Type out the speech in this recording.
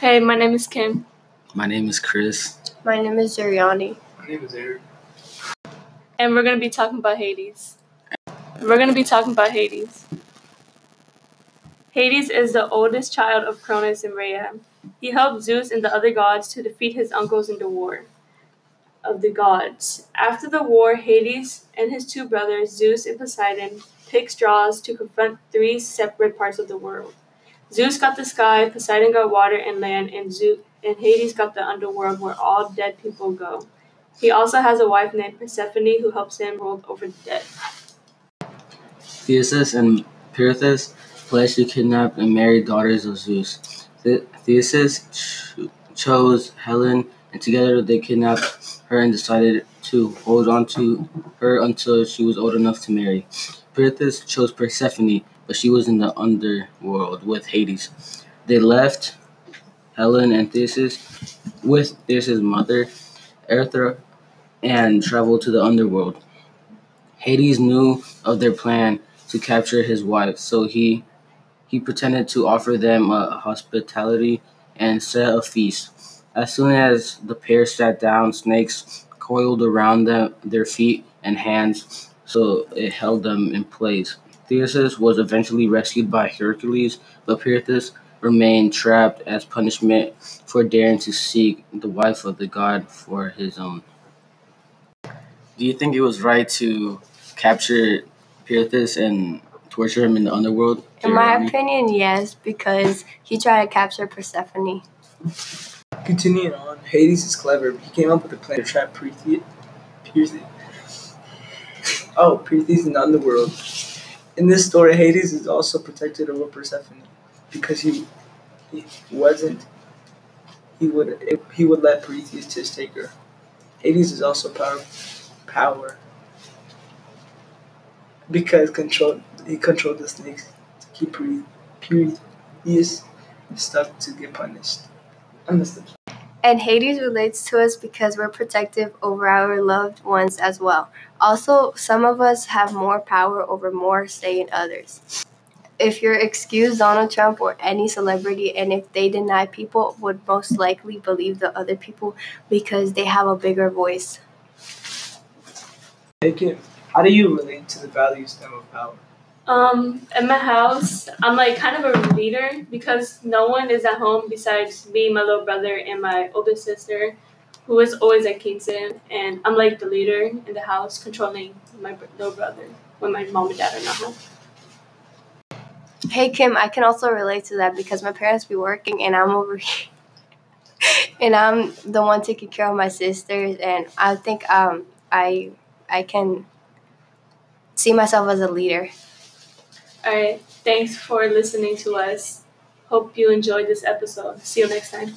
Hey, my name is Kim. My name is Chris. My name is Zuriani. My name is Eric. And we're going to be talking about Hades. We're going to be talking about Hades. Hades is the oldest child of Cronus and Rhea. He helped Zeus and the other gods to defeat his uncles in the war of the gods. After the war, Hades and his two brothers, Zeus and Poseidon, picked straws to confront three separate parts of the world. Zeus got the sky, Poseidon got water and land, and Zeus and Hades got the underworld where all dead people go. He also has a wife named Persephone who helps him rule over the dead. Theseus and Pirithous pledged to kidnap and marry daughters of Zeus. The- Theseus ch- chose Helen, and together they kidnapped her and decided to hold on to her until she was old enough to marry. Pirithous chose Persephone, but she was in the underworld with Hades. They left Helen and Theseus with Theseus' mother, Erythra, and traveled to the underworld. Hades knew of their plan to capture his wife, so he he pretended to offer them a hospitality and set a feast. As soon as the pair sat down, snakes coiled around them, their feet and hands, so it held them in place. Theseus was eventually rescued by Hercules, but Pirithous remained trapped as punishment for daring to seek the wife of the god for his own. Do you think it was right to capture Pirithous and torture him in the underworld? In my Jeremy? opinion, yes, because he tried to capture Persephone. Continuing on, Hades is clever. He came up with a plan to trap Perseus. Oh, Perseus in the underworld. In this story, Hades is also protected over Persephone because he he wasn't. He would he would let Perseus just take her. Hades is also power power because control he controlled the snakes to keep Perseus stuck to get punished. I missed it. And Hades relates to us because we're protective over our loved ones as well. Also, some of us have more power over more say in others. If you're excused Donald Trump or any celebrity, and if they deny people, would most likely believe the other people because they have a bigger voice. Hey Kim, how do you relate to the value stem of power? Um, in my house, I'm like kind of a leader because no one is at home besides me, my little brother, and my older sister, who is always at Kingston. And I'm like the leader in the house, controlling my little brother when my mom and dad are not home. Hey Kim, I can also relate to that because my parents be working and I'm over here. and I'm the one taking care of my sisters and I think um I I can see myself as a leader. All right, thanks for listening to us. Hope you enjoyed this episode. See you next time.